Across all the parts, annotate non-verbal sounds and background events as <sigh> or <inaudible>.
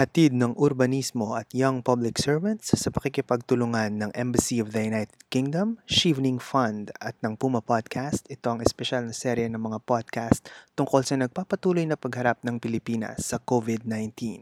Hatid ng urbanismo at young public servants sa pakikipagtulungan ng Embassy of the United Kingdom, Shivning Fund at ng Puma Podcast, ito ang espesyal na serye ng mga podcast tungkol sa nagpapatuloy na pagharap ng Pilipinas sa COVID-19.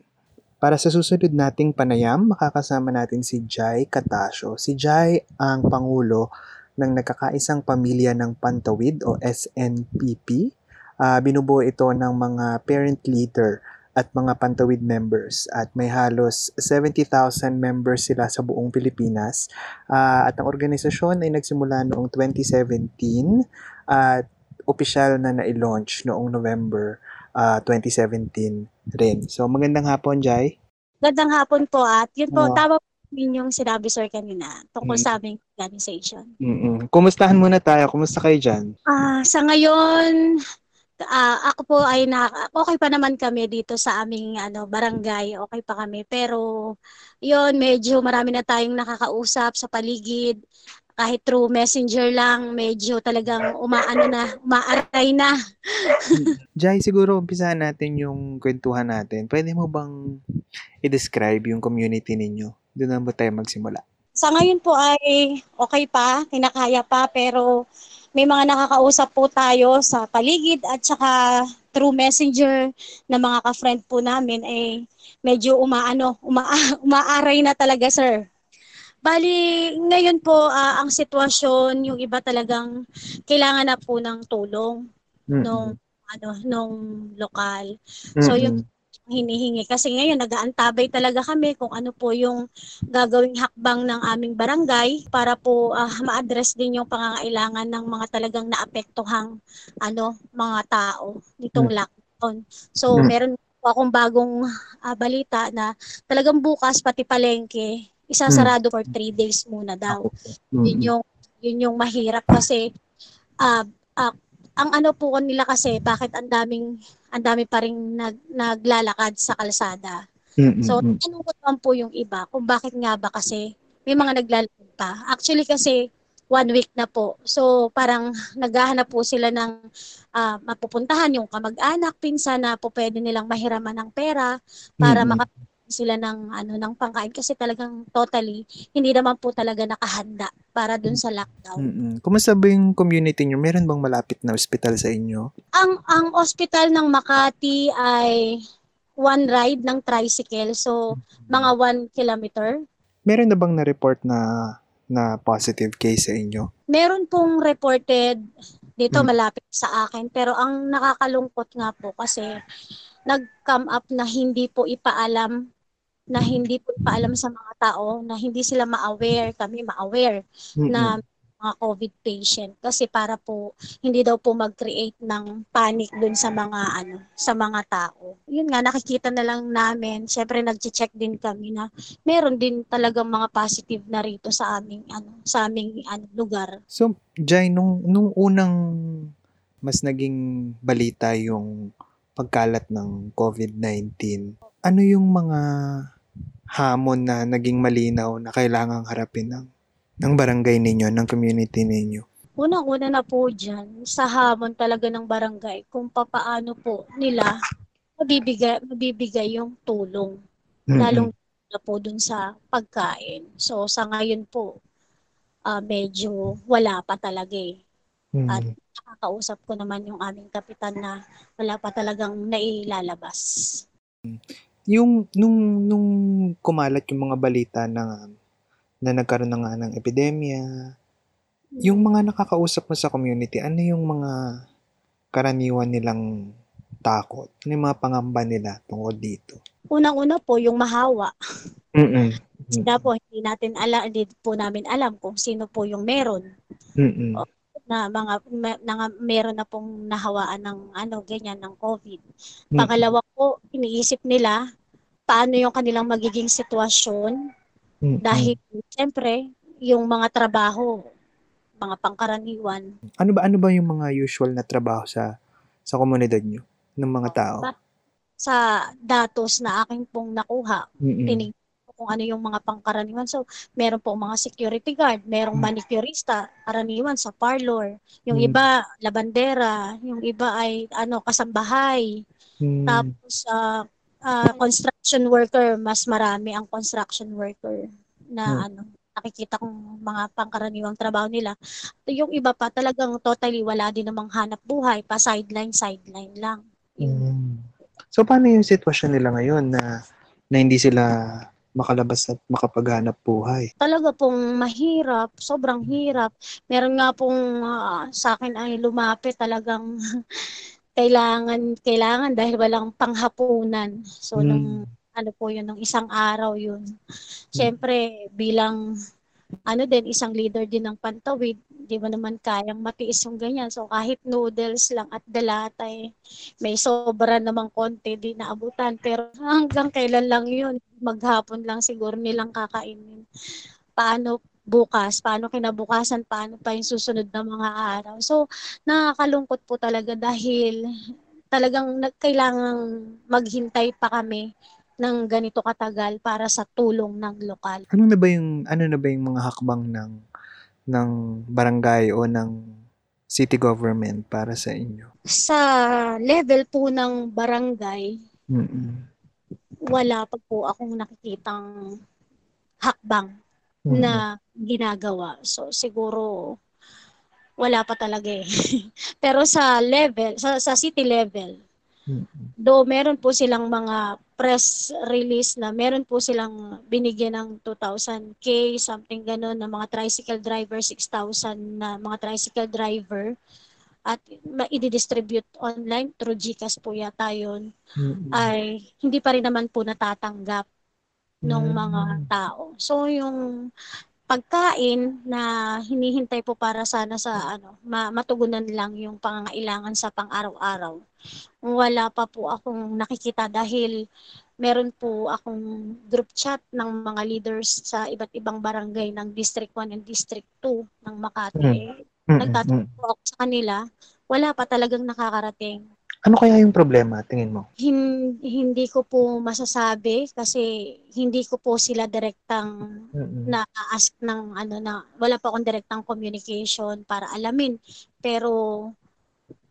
Para sa susunod nating panayam, makakasama natin si Jai Katasio. Si Jai ang Pangulo ng Nagkakaisang Pamilya ng Pantawid o SNPP. Uh, binubuo ito ng mga parent leader at mga Pantawid members at may halos 70,000 members sila sa buong Pilipinas uh, at ang organisasyon ay nagsimula noong 2017 at opisyal na na-launch noong November uh, 2017 rin. So magandang hapon, Jai. Magandang hapon po at yun po, oh. tama din yung sinabi sir kanina tungkol mm. sa aming organization. Mm-mm. Kumustahan muna tayo? Kumusta kayo dyan? Uh, sa ngayon, uh, ako po ay na okay pa naman kami dito sa aming ano barangay, okay pa kami. Pero 'yon medyo marami na tayong nakakausap sa paligid. Kahit through messenger lang, medyo talagang umaano na, umaaray na. Jai, siguro umpisahan natin yung kwentuhan natin. Pwede mo bang i-describe yung community ninyo? Doon na ba tayo magsimula? Sa ngayon po ay okay pa, kinakaya pa, pero may mga nakakausap po tayo sa paligid at saka through messenger na mga ka-friend po namin eh medyo umaano, uma, <laughs> umaaray na talaga sir. Bali, ngayon po uh, ang sitwasyon, yung iba talagang kailangan na po ng tulong mm-hmm. nung ano nung lokal. Mm-hmm. So yung hinihingi. Kasi ngayon, nag-aantabay talaga kami kung ano po yung gagawing hakbang ng aming barangay para po uh, ma-address din yung pangangailangan ng mga talagang naapektuhang ano, mga tao nitong hmm. lockdown. So, hmm. meron po akong bagong uh, balita na talagang bukas pati palengke, isasarado hmm. for three days muna daw. Hmm. Yun yung, yun yung mahirap kasi uh, uh, ang ano po nila kasi bakit ang daming ang dami pa ring nag, naglalakad sa kalsada. Mm-hmm. So ko naman po yung iba kung bakit nga ba kasi may mga naglalakad pa. Actually kasi one week na po. So parang <laughs> naghahanap po sila ng uh, mapupuntahan yung kamag-anak, pinsan na po pwede nilang mahiraman ng pera para mm-hmm. Sila ng ano ng pangkain kasi talagang totally hindi naman po talaga nakahanda para dun sa lockdown. Mm-mm. Kumusta ba yung community niyo? Meron bang malapit na ospital sa inyo? Ang ang ospital ng Makati ay one ride ng tricycle so mga one kilometer. Meron na bang na-report na na positive case sa inyo? Meron pong reported dito hmm. malapit sa akin pero ang nakakalungkot nga po kasi nag-come up na hindi po ipaalam na hindi po paalam sa mga tao na hindi sila ma-aware, kami ma-aware mm-hmm. na mga COVID patient kasi para po hindi daw po mag-create ng panic dun sa mga ano sa mga tao. Yun nga nakikita na lang namin, syempre nagche-check din kami na meron din talagang mga positive na rito sa aming ano sa aming ano, lugar. So, Jai nung nung unang mas naging balita yung pagkalat ng COVID-19, ano yung mga hamon na naging malinaw na kailangang harapin ng, ng barangay ninyo, ng community ninyo? Unang-una na po dyan, sa hamon talaga ng barangay, kung papaano po nila mabibigay, mabibigay yung tulong. Mm-hmm. Lalong na po dun sa pagkain. So sa ngayon po, uh, medyo wala pa talaga eh. Mm-hmm. At nakakausap ko naman yung aming kapitan na wala pa talagang nailalabas. Yung nung nung kumalat yung mga balita na na nagkaroon na nga ng epidemya, yung mga nakakausap mo sa community, ano yung mga karaniwan nilang takot? Ano yung mga pangamba nila tungkol dito? Unang-una po, yung mahawa. Mm-mm. Sila po, hindi natin alam, hindi po namin alam kung sino po yung meron. Mm-mm. Na mga na, meron na pong nahawaan ng ano ganyan ng COVID. Pangalawa po, iniisip nila paano yung kanilang magiging sitwasyon mm-hmm. dahil siyempre yung mga trabaho mga pangkaraniwan. Ano ba ano ba yung mga usual na trabaho sa sa komunidad niyo ng mga tao? Sa datos na aking pong nakuha, mm-hmm. tinignan kung ano yung mga pangkaraniwan. So, meron po mga security guard, merong mm-hmm. manicurista, karaniwan sa parlor. Yung mm-hmm. iba, labandera, yung iba ay ano kasambahay. Mm-hmm. Tapos uh, ah, construction worker, mas marami ang construction worker na Hmm. ano, nakikita kong mga pangkaraniwang trabaho nila. Yung iba pa talagang totally wala din namang hanap buhay, pa sideline, sideline lang. Mm. So, paano yung sitwasyon nila ngayon na, na hindi sila makalabas at makapaghanap buhay? Talaga pong mahirap, sobrang hirap. Meron nga pong ah, sa akin ay lumapit talagang <laughs> kailangan kailangan dahil walang panghapunan. So nung Mm. ano po yun, nung isang araw yun. Siyempre bilang ano din, isang leader din ng Pantawid, di mo naman kayang matiis yung ganyan. So kahit noodles lang at dalata eh, may sobra namang konti di naabutan. Pero hanggang kailan lang yun, maghapon lang siguro nilang kakainin. Paano bukas, paano kinabukasan, paano pa yung susunod na mga araw. So nakakalungkot po talaga dahil talagang kailangang maghintay pa kami ng ganito katagal para sa tulong ng lokal. Ano na ba yung ano na ba yung mga hakbang ng ng barangay o ng city government para sa inyo? Sa level po ng barangay, Mm. Wala pa po akong nakikitang hakbang Mm. na ginagawa. So siguro wala pa talaga eh. <laughs> Pero sa level, sa, sa city level, Mm. do meron po silang mga press release na meron po silang binigyan ng 2,000k, something ganun, na mga tricycle driver, 6,000 na mga tricycle driver at ma- i-distribute online through GCash po yata yun, Mm. ay hindi pa rin naman po natatanggap ng mga tao. So yung pagkain na hinihintay po para sana sa ano, ma- matugunan lang yung pangangailangan sa pang-araw-araw. Wala pa po akong nakikita dahil meron po akong group chat ng mga leaders sa iba't ibang barangay ng District 1 and District 2 ng Makati. Mm. Eh, Mm. Mm. po ako sa kanila, wala pa talagang nakakarating. Ano kaya yung problema, tingin mo? Hin- hindi ko po masasabi kasi hindi ko po sila direktang Mm. na ask ng ano na wala pa akong direktang communication para alamin pero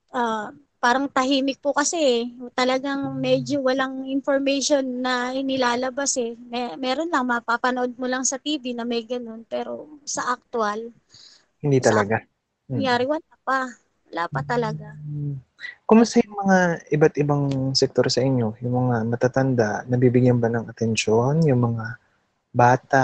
ah, parang tahimik po kasi eh. talagang medyo walang information na inilalabas eh May, meron lang mapapanood mo lang sa TV na may ganun pero sa actual Hindi Sa- talaga. Mm. nangyari wala pa wala pa talaga Mm. Kumusta yung mga iba't ibang sektor sa inyo? Yung mga matatanda, nabibigyan ba ng atensyon? Yung mga bata,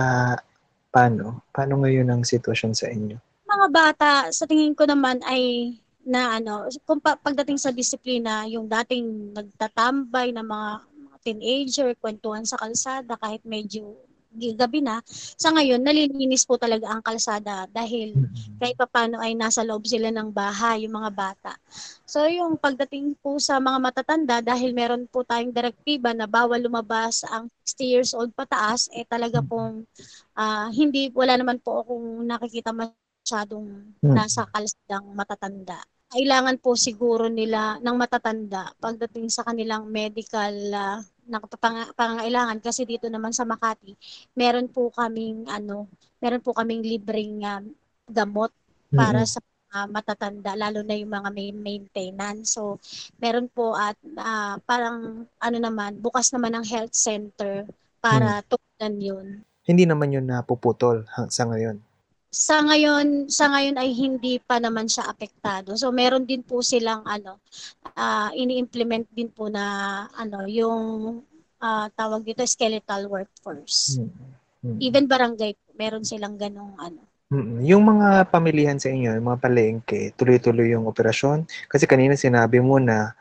paano? Paano ngayon ang sitwasyon sa inyo? mga bata sa tingin ko naman ay na ano kung pa, pagdating sa disiplina yung dating nagtatambay na mga, mga teenager kwentuhan sa kalsada kahit medyo gabi na sa ngayon nalilinis po talaga ang kalsada dahil kahit paano ay nasa loob sila ng bahay, yung mga bata. So yung pagdating po sa mga matatanda, dahil meron po tayong direktiba na bawal lumabas ang 60 years old pataas, eh talaga pong ah, hindi, wala naman po akong nakikita masyadong Mm. nasa kalsadang matatanda. Kailangan po siguro nila ng matatanda pagdating sa kanilang medical ah, pang- pangangailangan kasi dito naman sa Makati meron po kaming ano meron po kaming libreng ah, gamot para sa mga matatanda lalo na yung mga may maintenance. So meron po at ah, parang ano naman bukas naman ang health center para tugunan yun. Hindi naman yun napuputol sa ngayon. Sa ngayon, sa ngayon ay hindi pa naman siya apektado. So meron din po silang ano ah, ini-implement din po na ano yung ah, tawag dito skeletal workforce. Mm. Even barangay meron silang ganong ano. Mm. Yung mga pamilihan sa inyo, yung mga palengke, tuloy-tuloy yung operasyon? Kasi kanina sinabi mo na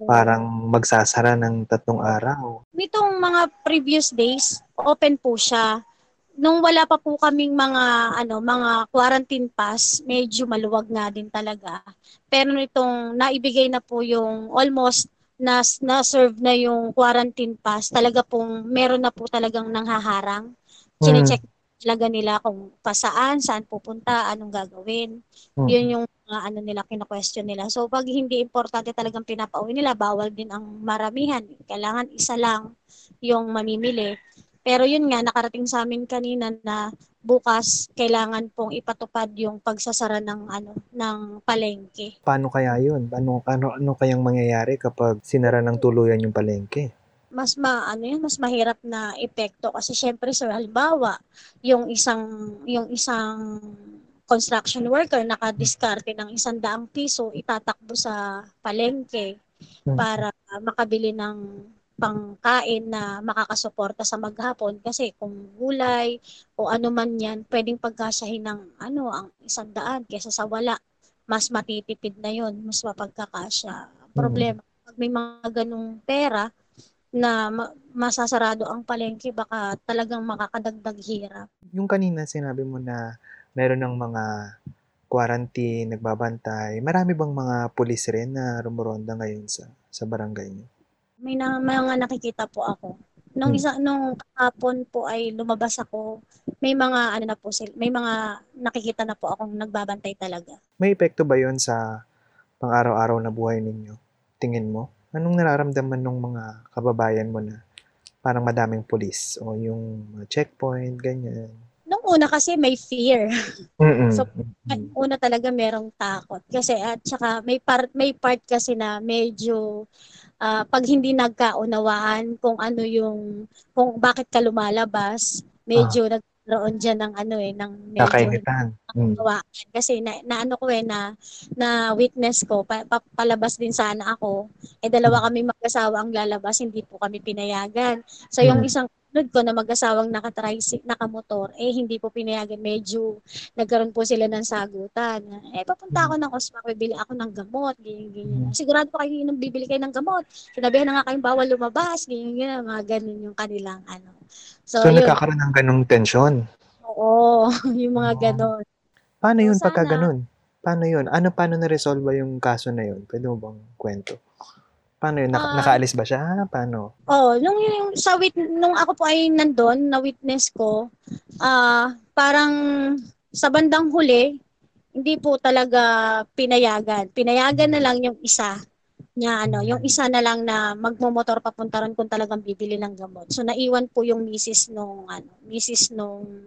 parang magsasara ng tatlong araw. Nitong mga previous days, open po siya. Nung wala pa po kaming mga ano, mga quarantine pass, medyo maluwag nga din talaga. Pero nitong naibigay na po yung almost na na-serve na yung quarantine pass, talaga pong meron na po talagang nanghaharang. Chine-check talaga nila kung pa saan, saan pupunta, anong gagawin. Mm. Yun yung mga ano nila, kina-question nila. So pag hindi importante talagang pinapauwi nila, bawal din ang maramihan. Kailangan isa lang yung mamimili. Pero yun nga, nakarating sa amin kanina na bukas kailangan pong ipatupad yung pagsasara ng ano ng palengke. Paano kaya yun? Paano, ano, ano kayang mangyayari kapag sinara ng tuluyan yung palengke? mas ma ano yan, mas mahirap na epekto kasi syempre sir halimbawa yung isang yung isang construction worker nakadiskarte ng isang daang piso itatakbo sa palengke Hmm. para makabili ng pangkain na makakasuporta sa maghapon kasi kung gulay o ano man yan pwedeng pagkasyahin ng ano ang isang daan kaysa sa wala mas matitipid na yon mas mapagkakasya problema pag may mga ganong pera na ma- masasarado ang palengke baka talagang makakadagdag hirap Yung kanina sinabi mo na meron ng mga quarantine, nagbabantay. Marami bang mga pulis rin na rumuronda ngayon sa sa barangay niyo? May na, mga nakikita po ako. Nung Hmm. isa nung kahapon po ay lumabas ako, may mga ano na po sila, may mga nakikita na po akong nagbabantay talaga. May epekto ba 'yon sa pang-araw-araw na buhay ninyo? Tingin mo? Anong nararamdaman ng mga kababayan mo na parang madaming pulis o yung checkpoint, ganyan? Una kasi may fear. Mm. So, Una talaga merong takot kasi at saka may part may part kasi na medyo ah, pag hindi nagkaunawaan kung ano yung kung bakit ka lumalabas, medyo nagkaroon diyan ng ano eh ng medyo Kakainitan. Mm. Kasi na, na ano ko eh, na, na witness ko, pa, pa- palabas din sana ako. Eh dalawa kami mag-asawa ang lalabas, hindi po kami pinayagan. So yung Mm. isang sunod ko na mag-asawang nakatricycle, nakamotor, eh hindi po pinayagan. Medyo nagkaroon po sila ng sagutan. Eh papunta ako ng Osmac, bibili ako ng gamot, ganyan, ganyan. Sigurado pa kayo nung bibili kayo ng gamot. Sinabihan na nga kayong bawal lumabas, ganyan, ganyan. Mga ganun yung kanilang ano. So, So, yun. nagkakaroon ng ganong tensyon. Oo, <laughs> yung mga Oh. ganon. Paano So, yun pagka sana- ganun? Paano yun? Ano, paano na-resolve yung kaso na yun? Pwede mo bang kwento? Paano yun? Naka- Ah. nakaalis ba siya? Paano? Oh, nung yung sa wit nung ako po ay nandoon na witness ko, ah parang sa bandang huli hindi po talaga pinayagan. Pinayagan na lang yung isa niya ano, yung isa na lang na magmomotor papunta ron kung talagang bibili ng gamot. So naiwan po yung misis nung ano, misis nung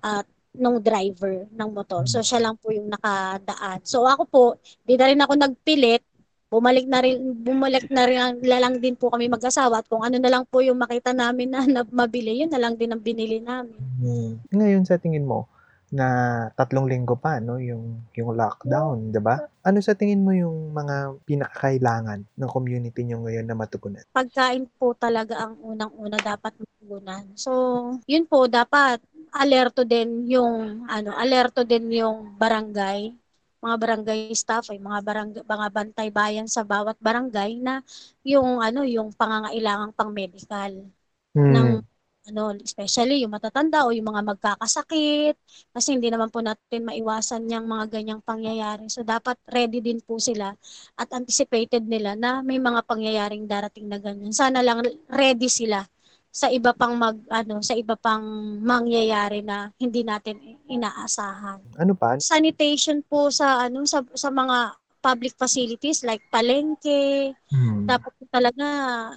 at nung driver ng motor. So siya lang po yung nakadaan. So ako po, di na rin ako nagpilit bumalik na rin bumalik na rin na lang din po kami mag-asawa at kung ano na lang po yung makita namin na, na mabili yun na lang din ang binili namin. Hmm. Ngayon sa tingin mo na tatlong linggo pa no yung yung lockdown, 'di ba? Ano sa tingin mo yung mga pinakakailangan ng community niyo ngayon na matugunan? Pagkain po talaga ang unang-una dapat matugunan. So, yun po dapat alerto din yung ano, alerto din yung barangay mga barangay staff ay mga barangay mga bantay bayan sa bawat barangay na yung ano yung pangangailangang pang-medical Hmm. ng ano, especially yung matatanda o yung mga magkakasakit kasi hindi naman po natin maiwasan yung mga ganyang pangyayari. So dapat ready din po sila at anticipated nila na may mga pangyayaring darating na ganyan. Sana lang ready sila sa iba pang mag ano sa iba pang mangyayari na hindi natin inaasahan. Ano pa? Sanitation po sa ano sa sa mga public facilities like palengke, Hmm. dapat talaga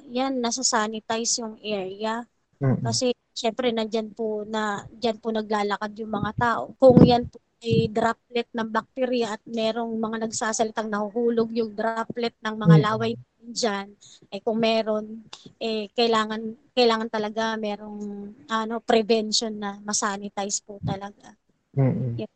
yan nasa sanitize yung area Mm-mm. kasi syempre nandyan po na diyan po naglalakad yung mga tao. Kung yan po ay droplet ng bakterya at merong mga nagsasalitang nahuhulog yung droplet ng mga Mm. laway diyan, eh kung meron eh kailangan kailangan talaga merong ano prevention na masanitize po talaga. Mm-mm. Yep.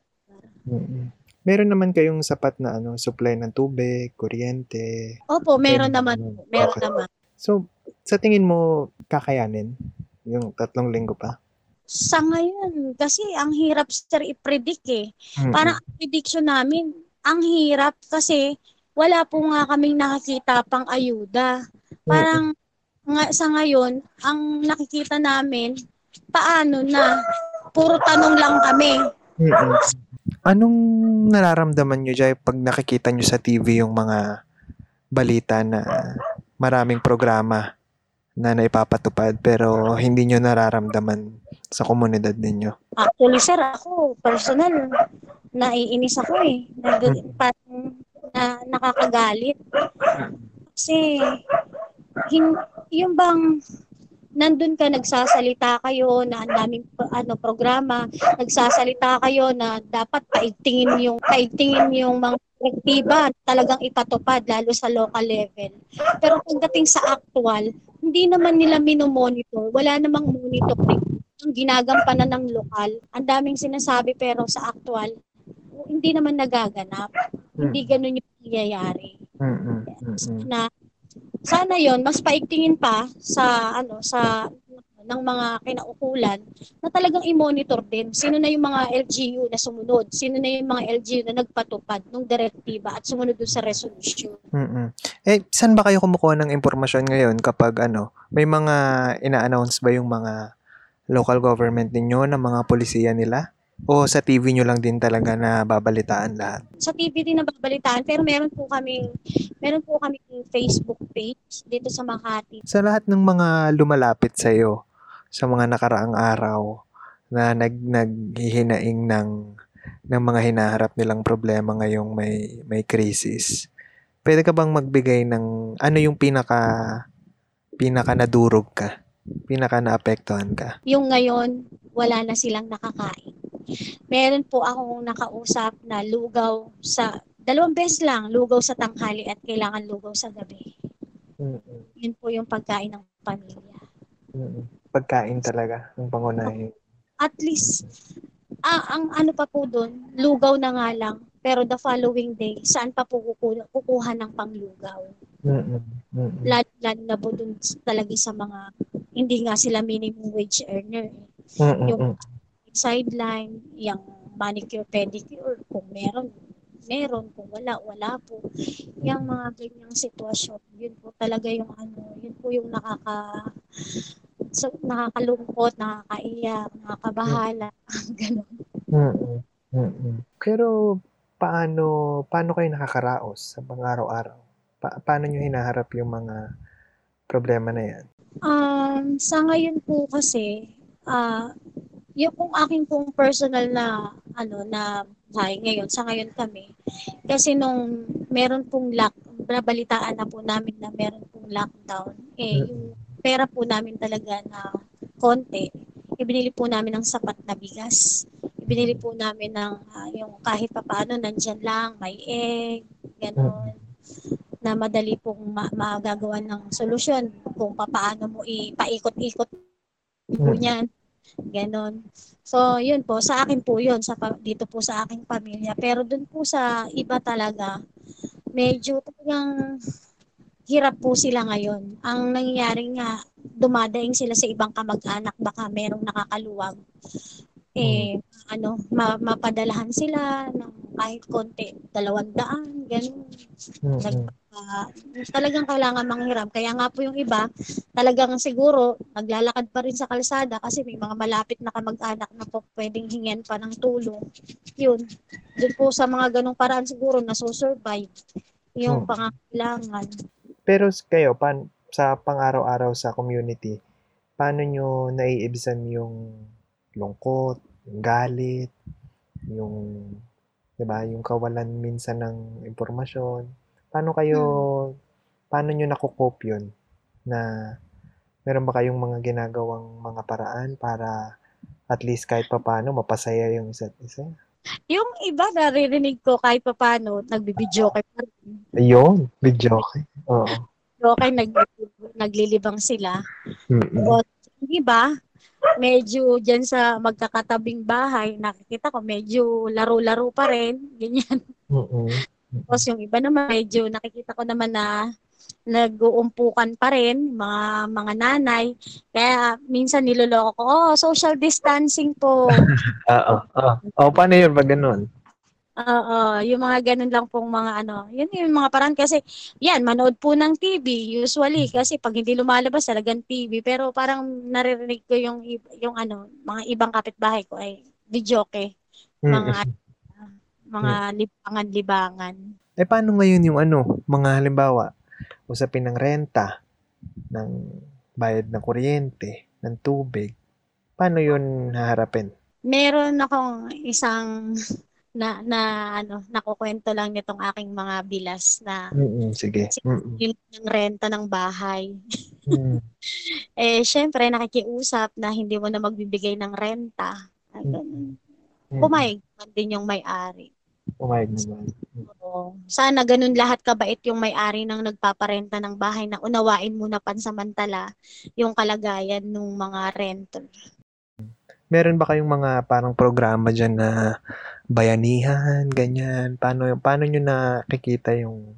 Mm-mm. Meron naman kayong sapat na ano supply ng tubig, kuryente. Opo, meron naman. Meron Okay. naman. So, sa tingin mo kakayanin yung tatlong linggo pa? Sa ngayon, kasi ang hirap sir i-predict eh. Mm-mm. Parang ang prediction namin, ang hirap kasi wala po nga kaming nakikita pang ayuda. Parang nga, sa ngayon, ang nakikita namin, paano na, puro tanong lang kami. Anong nararamdaman nyo, Jai, pag nakikita nyo sa TV yung mga balita na maraming programa na naipapatupad pero hindi nyo nararamdaman sa komunidad ninyo? Actually, sir, ako, personal, naiinis ako eh. Nag- parang na, nakakagalit. Kasi, hin, yung bang nandun ka, nagsasalita kayo na ang daming ano, programa, nagsasalita kayo na dapat paigtingin yung, paigtingin yung mga direktiba, talagang ipatupad, lalo sa local level. Pero pagdating sa actual, hindi naman nila minomonitor. Wala namang monitoring. Ang ginagampanan ng lokal. Ang daming sinasabi pero sa actual, hindi naman nagaganap. Hindi ganun yung nangyayari. Mm-mm. Mm-mm. Na sana yon mas paigtingin pa sa ano sa ng mga kinaukulan na talagang i-monitor din sino na yung mga LGU na sumunod, sino na yung mga LGU na nagpatupad ng direktiba at sumunod dun sa resolution. Mm-mm. Eh, saan ba kayo kumukuha ng impormasyon ngayon kapag ano, may mga ina-announce ba yung mga local government ninyo ng mga polisiya nila? O sa TV nyo lang din talaga na babalitaan lahat? Sa TV din nababalitaan pero meron po kaming meron po kaming Facebook page dito sa Makati. Sa lahat ng mga lumalapit sa iyo sa mga nakaraang araw na nag naghihinaing ng ng mga hinaharap nilang problema ngayong may may crisis. Pwede ka bang magbigay ng ano yung pinaka pinaka nadurog ka? Pinaka naapektuhan ka? Yung ngayon wala na silang nakakain. Meron po akong nakausap na lugaw sa dalawang beses lang lugaw sa tanghali at kailangan lugaw sa gabi. Mm-mm. Yun po yung pagkain ng pamilya. Mm-mm. Pagkain talaga ang pangunahin. At least ah, ang ano pa po doon, lugaw na nga lang. Pero the following day, saan pa po kukuha, kukuha ng panglugaw? Mm-mm. Mm-mm. Lalo, lalo na po doon talaga sa mga, hindi nga sila minimum wage earner. eh. Mm-mm. Yung sideline, yung manicure, pedicure, kung meron, meron, kung wala, wala po. Yung mga ganyang sitwasyon, yun po talaga yung ano, yun po yung nakaka, so, nakakalungkot, nakakaiyak, nakakabahala, <laughs> ganun. Mm-mm. Mm-mm. Pero paano paano kayo nakakaraos sa pang-araw-araw? Pa- paano nyo hinaharap yung mga problema na yan? Um, sa ngayon po kasi, ah, yung kung aking pong personal na ano na buhay ngayon, sa ngayon kami, kasi nung meron pong lock, nabalitaan na po namin na meron pong lockdown, eh, yung pera po namin talaga na konti, ibinili po namin ng sapat na bigas. Ibinili po namin ng ah, yung kahit papaano nandyan lang, may egg, gano'n na madali pong ma- magagawa ng solusyon kung papaano mo ipaikot-ikot po Mm. niyan. Ganon. So, yun po, sa akin po yun, sa, dito po sa aking pamilya. Pero dun po sa iba talaga, medyo talagang hirap po sila ngayon. Ang nangyayari nga, dumadaing sila sa ibang kamag-anak, baka merong nakakaluwag. Eh, ano, ma- mapadalahan sila ng kahit konti, dalawang daan, ganun Mm-mm. ah, talagang kailangan manghiram. Kaya nga po yung iba, talagang siguro naglalakad pa rin sa kalsada kasi may mga malapit na kamag-anak na po pwedeng hingyan pa ng tulong. Yun. Doon po sa mga ganong paraan siguro nasusurvive yung Hmm. pangangailangan. Pero kayo, pan, sa pang-araw-araw sa community, paano nyo naiibsan yung lungkot, yung galit, yung, di ba, yung kawalan minsan ng impormasyon? Paano kayo, paano nyo nakukope yun? Na meron ba kayong mga ginagawang mga paraan para at least kahit papano mapasaya yung isa't isa? Yung iba naririnig ko kahit papano, nagbibidyo kay pa rin. Ayun, video okay. Oo. Okay, nag, naglilibang sila. Mm-mm. O, hindi ba? Medyo dyan sa magkakatabing bahay, nakikita ko medyo laro-laro pa rin. Ganyan. Mm-mm. Tapos yung iba naman, medyo nakikita ko naman na nag-uumpukan pa rin, mga mga nanay. Kaya minsan niloloko ko, oh, social distancing po. <laughs> Oo. Oo. Oh, paano yun pag ganun? Oo, yung mga ganun lang pong mga ano, yun yung mga parang kasi, yan, manood po ng TV, usually, kasi pag hindi lumalabas, talagang TV, pero parang naririnig ko yung, yung ano, mga ibang kapitbahay ko ay videoke, mga, mga libangan-libangan. Eh, paano ngayon yung ano, mga halimbawa, usapin ng renta, ng bayad ng kuryente, ng tubig, paano yun haharapin? Meron akong isang <laughs> na na ano nakukwento lang nitong aking mga bilas na Mm sige. Mm-mm. yung ng renta ng bahay. Mm. <laughs> Eh syempre nakikiusap na hindi mo na magbibigay ng renta. Ah, ganun. Mm. Pumayag din yung may-ari. Pumayag naman. Oo. Sana ganun lahat kabait yung may-ari ng nagpaparenta ng bahay na unawain muna pansamantala yung kalagayan ng mga renter. Meron ba kayong mga parang programa dyan na bayanihan, ganyan? Paano, paano nyo nakikita yung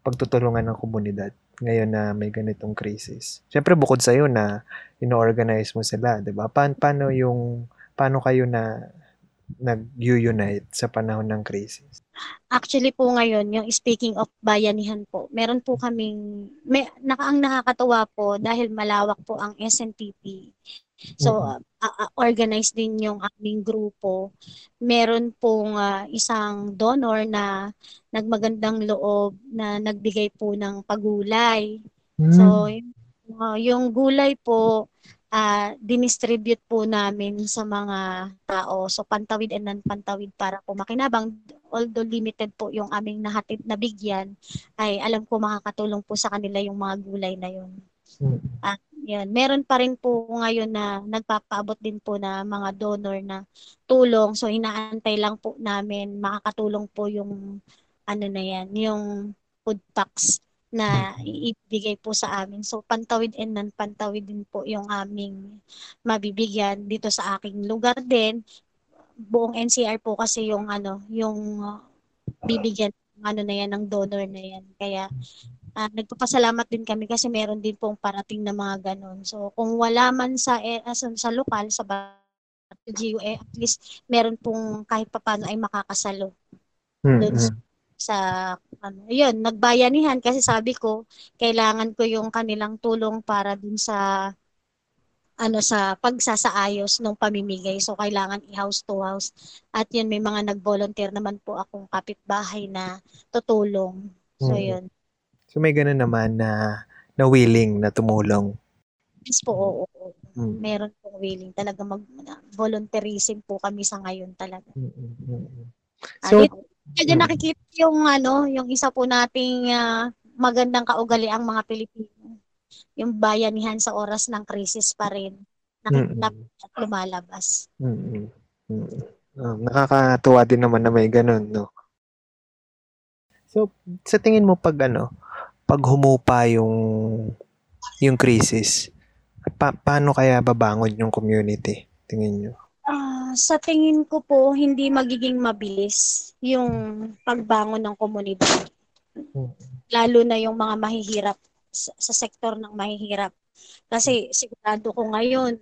pagtutulungan ng komunidad ngayon na may ganitong crisis? Siyempre bukod sa na ino-organize mo sila, 'di ba? Pa- paano yung paano kayo na nag-unite sa panahon ng crisis? Actually po ngayon, yung speaking of bayanihan po, meron po kaming, may, naka, ang nakakatawa po dahil malawak po ang SNTP. So, uh, uh, organized din yung aming grupo. Meron pong uh, isang donor na nagmagandang loob na nagbigay po ng pagulay. Mm. So, uh, yung gulay po, uh, dinistribute po namin sa mga tao. So, pantawid and non-pantawid para po makinabang. Although limited po yung aming nahatid na bigyan, ay alam ko makakatulong po sa kanila yung mga gulay na yun. Mm. At yan, meron pa rin po ngayon na nagpapaabot din po na mga donor na tulong. So inaantay lang po namin makakatulong po yung ano na yan, yung food packs na ibigay po sa amin. So pantawid and non-pantawid din po yung aming mabibigyan dito sa aking lugar din. Buong NCR po kasi yung ano, yung uh, bibigyan ano na yan ng donor na yan. Kaya uh, nagpapasalamat din kami kasi meron din pong parating na mga ganun. So kung wala man sa eh, sa, sa lokal sa GUE, eh, at least meron pong kahit papaano ay makakasalo. Mm-hmm. Sa ano, yun, nagbayanihan kasi sabi ko, kailangan ko yung kanilang tulong para dun sa ano sa pagsasaayos ng pamimigay. So kailangan i-house to house. At yun may mga nag-volunteer naman po akong kapitbahay na tutulong. So mm-hmm. yun. So may ganun naman na na willing na tumulong. Yes po, oo. oo. Mm. Meron pong willing talaga mag volunteerism po kami sa ngayon talaga. Mm-hmm. So, uh, kaya mm. nakikita yung ano, yung isa po nating uh, magandang kaugaliang mga Pilipino. Yung bayanihan sa oras ng krisis pa rin. Nakikita mm-hmm. at lumalabas. Mm-hmm. Mm-hmm. Oh, nakakatuwa din naman na may ganun, no? So, sa tingin mo pag ano, pag humupa yung yung crisis, pa- paano kaya babangon yung community? Tingin nyo? Sa tingin ko po, hindi magiging mabilis yung pagbangon ng komunidad. Hmm. Lalo na yung mga mahihirap sa, sa sektor ng mahihirap. Kasi sigurado ko ngayon,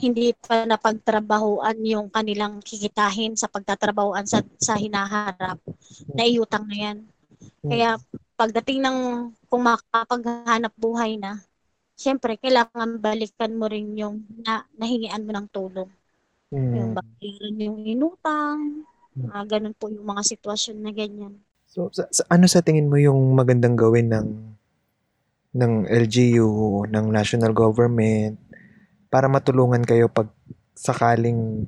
hindi pa napagtrabahuan yung kanilang kikitahin sa pagtatrabahuan sa, sa hinaharap. Naiutang na yan. Kaya pagdating ng kung makapaghanap buhay na, syempre, kailangan balikan mo rin yung na, nahingian mo ng tulong. Mm. Yung bayaran yung inutang, mm. uh, ganun po yung mga sitwasyon na ganyan. So, sa, sa, ano sa tingin mo yung magandang gawin ng ng LGU, ng national government, para matulungan kayo pag sakaling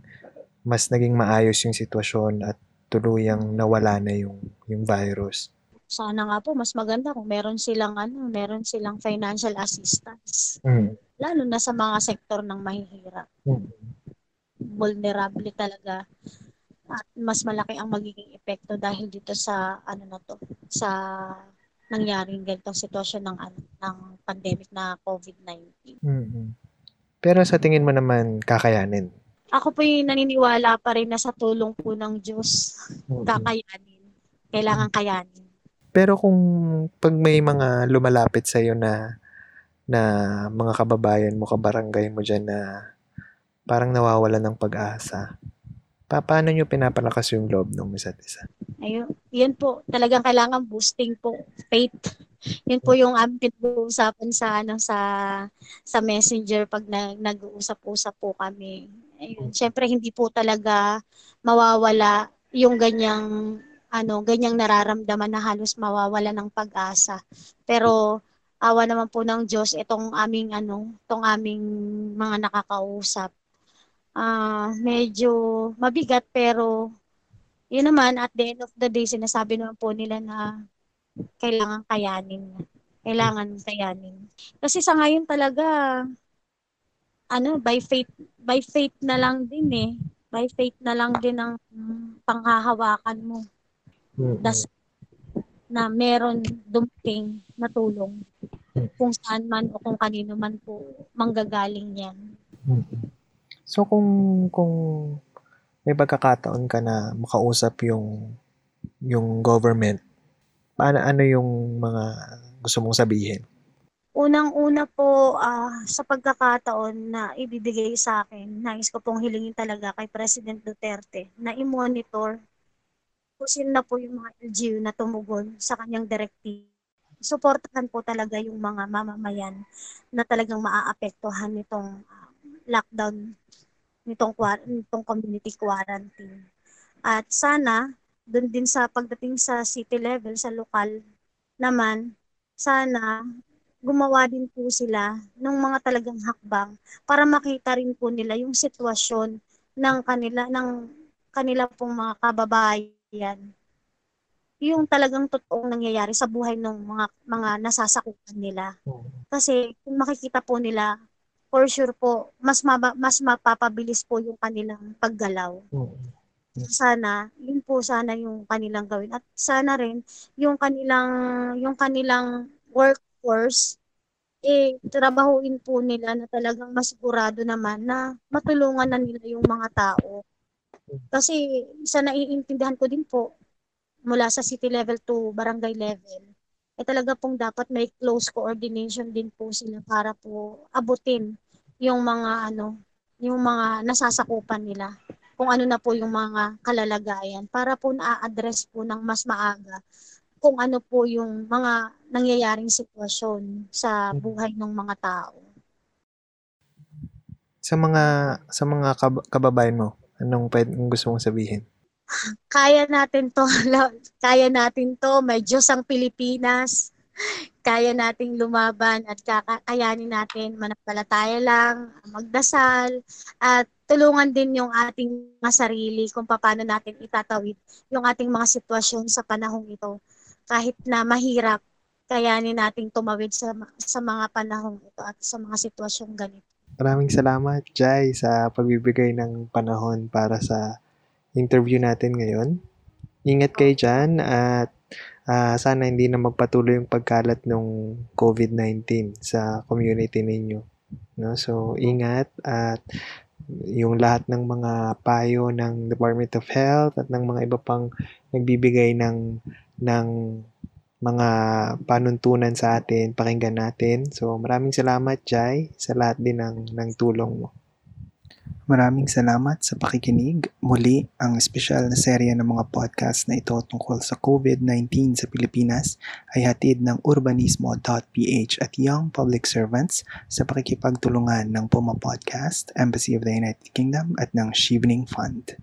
mas naging maayos yung sitwasyon at tuluyang nawala na yung yung virus? sana nga po mas maganda kung meron silang ano, meron silang financial assistance. Mm. Lalo na sa mga sektor ng mahihirap. Mm. Vulnerable talaga. At mas malaki ang magiging epekto dahil dito sa ano na to, sa nangyaring ganitong sitwasyon ng ng pandemic na COVID-19. Mm-hmm. Pero sa tingin mo naman kakayanin? Ako po yung naniniwala pa rin na sa tulong po ng Diyos, mm-hmm. kakayanin. Kailangan kayanin. Pero kung pag may mga lumalapit sa iyo na na mga kababayan mo, kabarangay mo diyan na parang nawawalan ng pag-asa, pa paano niyo pinapalakas yung loob ng isa't isa? Ayun, yun po, talagang kailangan boosting po faith. Yun po yung aming pinag-uusapan sa ano sa sa Messenger pag na, nag-uusap-usap po kami. Ayun, syempre hindi po talaga mawawala yung ganyang ano, ganyang nararamdaman na halos mawawala ng pag-asa. Pero awa naman po ng Diyos itong aming ano, itong aming mga nakakausap. Uh, medyo mabigat pero yun naman at the end of the day sinasabi naman po nila na kailangan kayanin na. Kailangan kayanin. Kasi sa ngayon talaga ano, by faith by faith na lang din eh. By faith na lang din ang panghahawakan mo Mm. das na meron dumating na tulong kung saan man o kung kanino man po manggagaling yan. Mm. So kung kung may pagkakataon ka na makausap yung yung government, paano ano yung mga gusto mong sabihin? Unang-una po ah, sa pagkakataon na ibibigay sa akin, nais ko pong hilingin talaga kay President Duterte na i-monitor kung sino na po yung mga LGU na tumugon sa kanyang directive. Suportahan po talaga yung mga mamamayan na talagang maaapektuhan nitong ah, lockdown, nitong, nitong community quarantine. At sana, doon din sa pagdating sa city level, sa lokal naman, sana gumawa din po sila ng mga talagang hakbang para makita rin po nila yung sitwasyon ng kanila ng kanila pong mga kababayan. Yung talagang totoong nangyayari sa buhay ng mga mga nasasakupan nila. Kasi kung makikita po nila for sure po mas maba, mas mapapabilis po yung kanilang paggalaw. Sana yun po sana yung kanilang gawin. At sana rin yung kanilang yung kanilang workforce eh trabahuin po nila na talagang masigurado naman na matulungan na nila yung mga tao. Kasi sa naiintindihan ko din po mula sa city level to barangay level eh talaga pong dapat may close coordination din po sila para po abutin yung mga ano yung mga nasasakupan nila kung ano na po yung mga kalalagayan para po na-address po ng mas maaga kung ano po yung mga nangyayaring sitwasyon sa buhay ng mga tao. Sa mga sa mga kab- kababayan mo, anong pwede, anong gusto mong sabihin? Kaya natin to, <laughs> kaya natin to, may Diyos ang Pilipinas. Kaya nating lumaban at kakayanin natin manampalataya lang, magdasal, at tulungan din yung ating mga sarili kung paano natin itatawid yung ating mga sitwasyon sa panahong ito. Kahit na mahirap, kayanin nating tumawid sa, sa mga panahong ito at sa mga sitwasyong ganito. Maraming salamat, Jai, sa pagbibigay ng panahon para sa interview natin ngayon. Ingat kayo dyan at ah, sana hindi na magpatuloy yung pagkalat ng COVID-19 sa community ninyo. No? So, ingat at yung lahat ng mga payo ng Department of Health at ng mga iba pang nagbibigay ng ng mga panuntunan sa atin, pakinggan natin. So, maraming salamat, Jai, sa lahat din ng, ng tulong mo. Maraming salamat sa pakikinig. Muli, ang espesyal na serya ng mga podcast na ito tungkol sa COVID-19 sa Pilipinas ay hatid ng urbanismo.ph at Young Public Servants sa pakikipagtulungan ng Puma Podcast, Embassy of the United Kingdom at ng Shivning Fund.